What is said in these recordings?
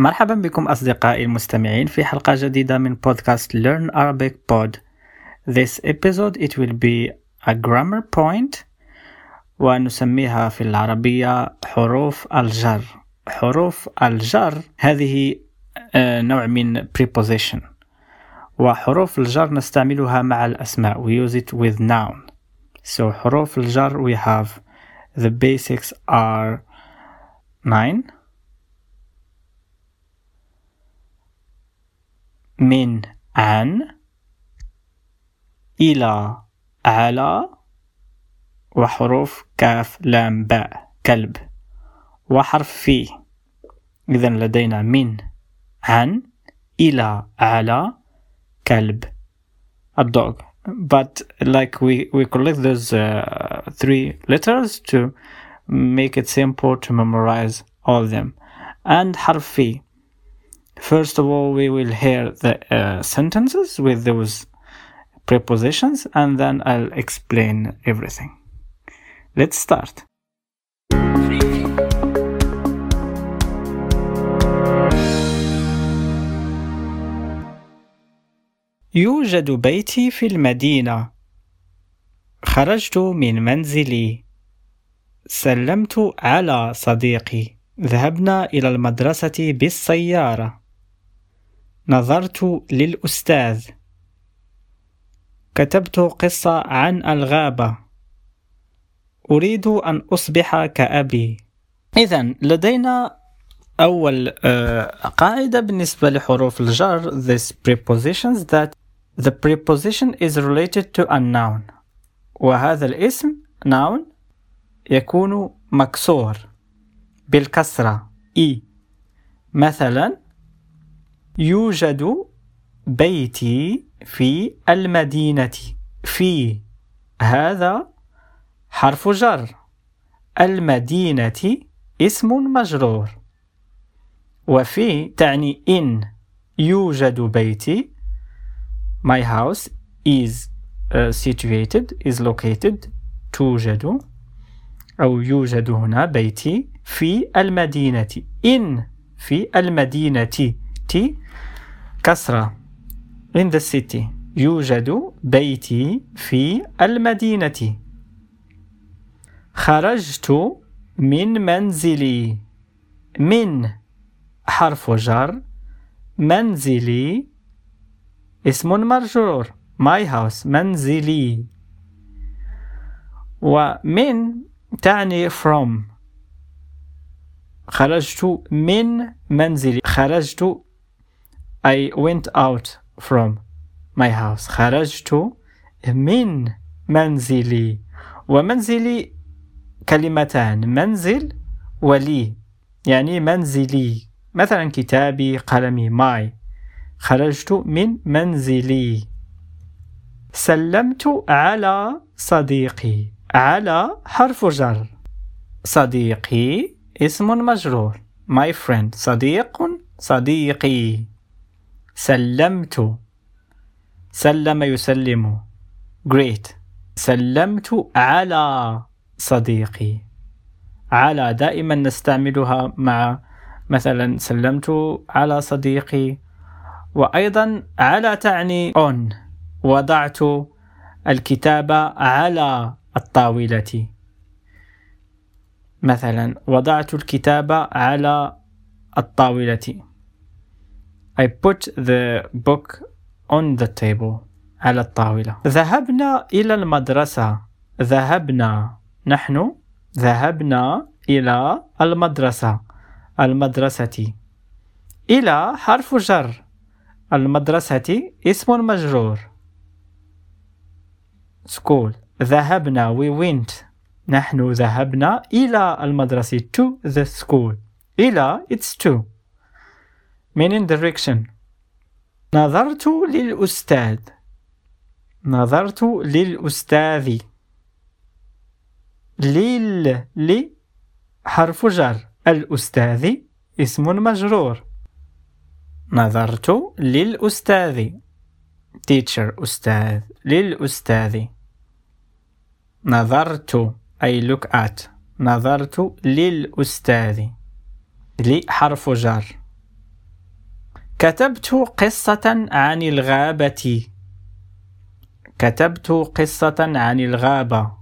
مرحبا بكم أصدقائي المستمعين في حلقة جديدة من بودكاست Learn Arabic Pod. This episode it will be a grammar point ونسميها في العربية حروف الجر. حروف الجر هذه آه، نوع من preposition وحروف الجر نستعملها مع الأسماء we use it with noun. So حروف الجر we have the basics are nine من عن إلى على وحروف كاف لام باء كلب وحرف في إذا لدينا من عن إلى على كلب a dog but like we we collect those uh, three letters to make it simple to memorize all of them and في First of all, we will hear the uh, sentences with those prepositions and then I'll explain everything. Let's start. يوجد بيتي في المدينة. خرجت من منزلي. سلمت على صديقي. ذهبنا إلى المدرسة بالسيارة. نظرت للأستاذ. كتبت قصة عن الغابة. أريد أن أصبح كأبي. إذا لدينا أول قاعدة بالنسبة لحروف الجر this prepositions that the preposition is related to a noun. وهذا الاسم noun يكون مكسور. بالكسرة إي مثلا يوجد بيتي في المدينة. في هذا حرف جر. المدينة اسم مجرور. وفي تعني إن يوجد بيتي. My house is uh, situated is located. توجد. أو يوجد هنا بيتي في المدينة. إن في المدينة. تي كسرة. In the city. يوجد بيتي في المدينة. خرجت من منزلي. من. حرف جر. منزلي. اسم مرجور my house. منزلي. ومن تعني from. خرجت من منزلي. خرجت I went out from my house. خرجت من منزلي. ومنزلي كلمتان. منزل ولي. يعني منزلي. مثلا كتابي قلمي ماي. خرجت من منزلي. سلمت على صديقي. على حرف جر. صديقي اسم مجرور. My friend صديق صديقي. سلمت. سلم يسلم. Great. سلمت على صديقي. على دائما نستعملها مع مثلا سلمت على صديقي. وأيضا على تعني on. وضعت الكتاب على الطاولة. مثلا وضعت الكتاب على الطاولة. I put the book on the table على الطاولة. ذهبنا إلى المدرسة. ذهبنا. نحن. ذهبنا إلى المدرسة. المدرسة. إلى حرف جر. المدرسة اسم مجرور. School. ذهبنا. We went. نحن ذهبنا إلى المدرسة. To the school. إلى it's to meaning direction. نظرت للأستاذ. نظرت للأستاذ. لل ل حرف جر. الأستاذ اسم مجرور. نظرت للأستاذ. teacher أستاذ. للأستاذ. نظرت أي look at. نظرت للأستاذ. لي حرف جر. كتبت قصة عن الغابة. كتبت قصة عن الغابة.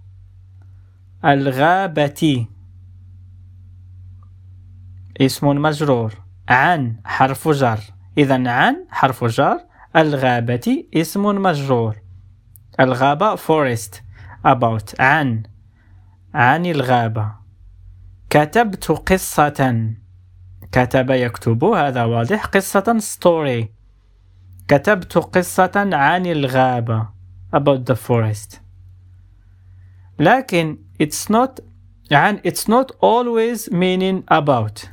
الغابة. اسم مجرور. عن حرف جر. إذا عن حرف جر. الغابة اسم مجرور. الغابة forest. About. عن. عن الغابة. كتبت قصة. كتب يكتب هذا واضح قصة story كتبت قصة عن الغابة about the forest لكن it's not عن it's not always meaning about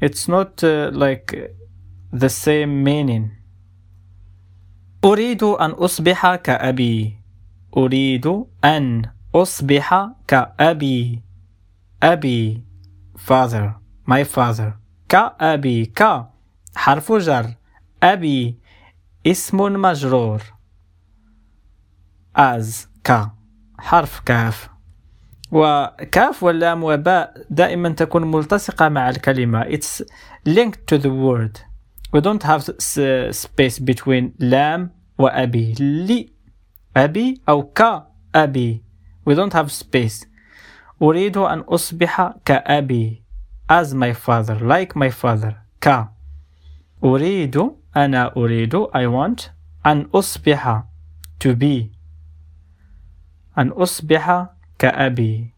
it's not uh, like the same meaning أريد أن أصبح كأبي أريد أن أصبح كأبي أبي father my father كأبي ك حرف جر. أبي اسم مجرور. as ك حرف كاف. وكاف واللام وباء دائما تكون ملتصقة مع الكلمة. It's linked to the word. We don't have space between لام وأبي. لي أبي أو كأبي we don't have space. أريد أن أصبح كأبي. as my father like my father ك أريد أنا أريد I want أن أصبح to be أن أصبح كأبي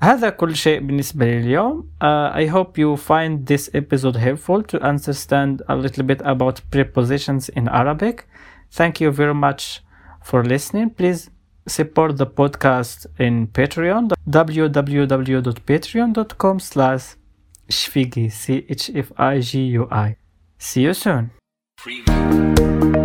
هذا كل شيء بالنسبة لي اليوم uh, I hope you find this episode helpful to understand a little bit about prepositions in Arabic thank you very much for listening please support the podcast in Patreon www.patreon.com slash Shfigi, C H F I G U I. See you soon. Preview.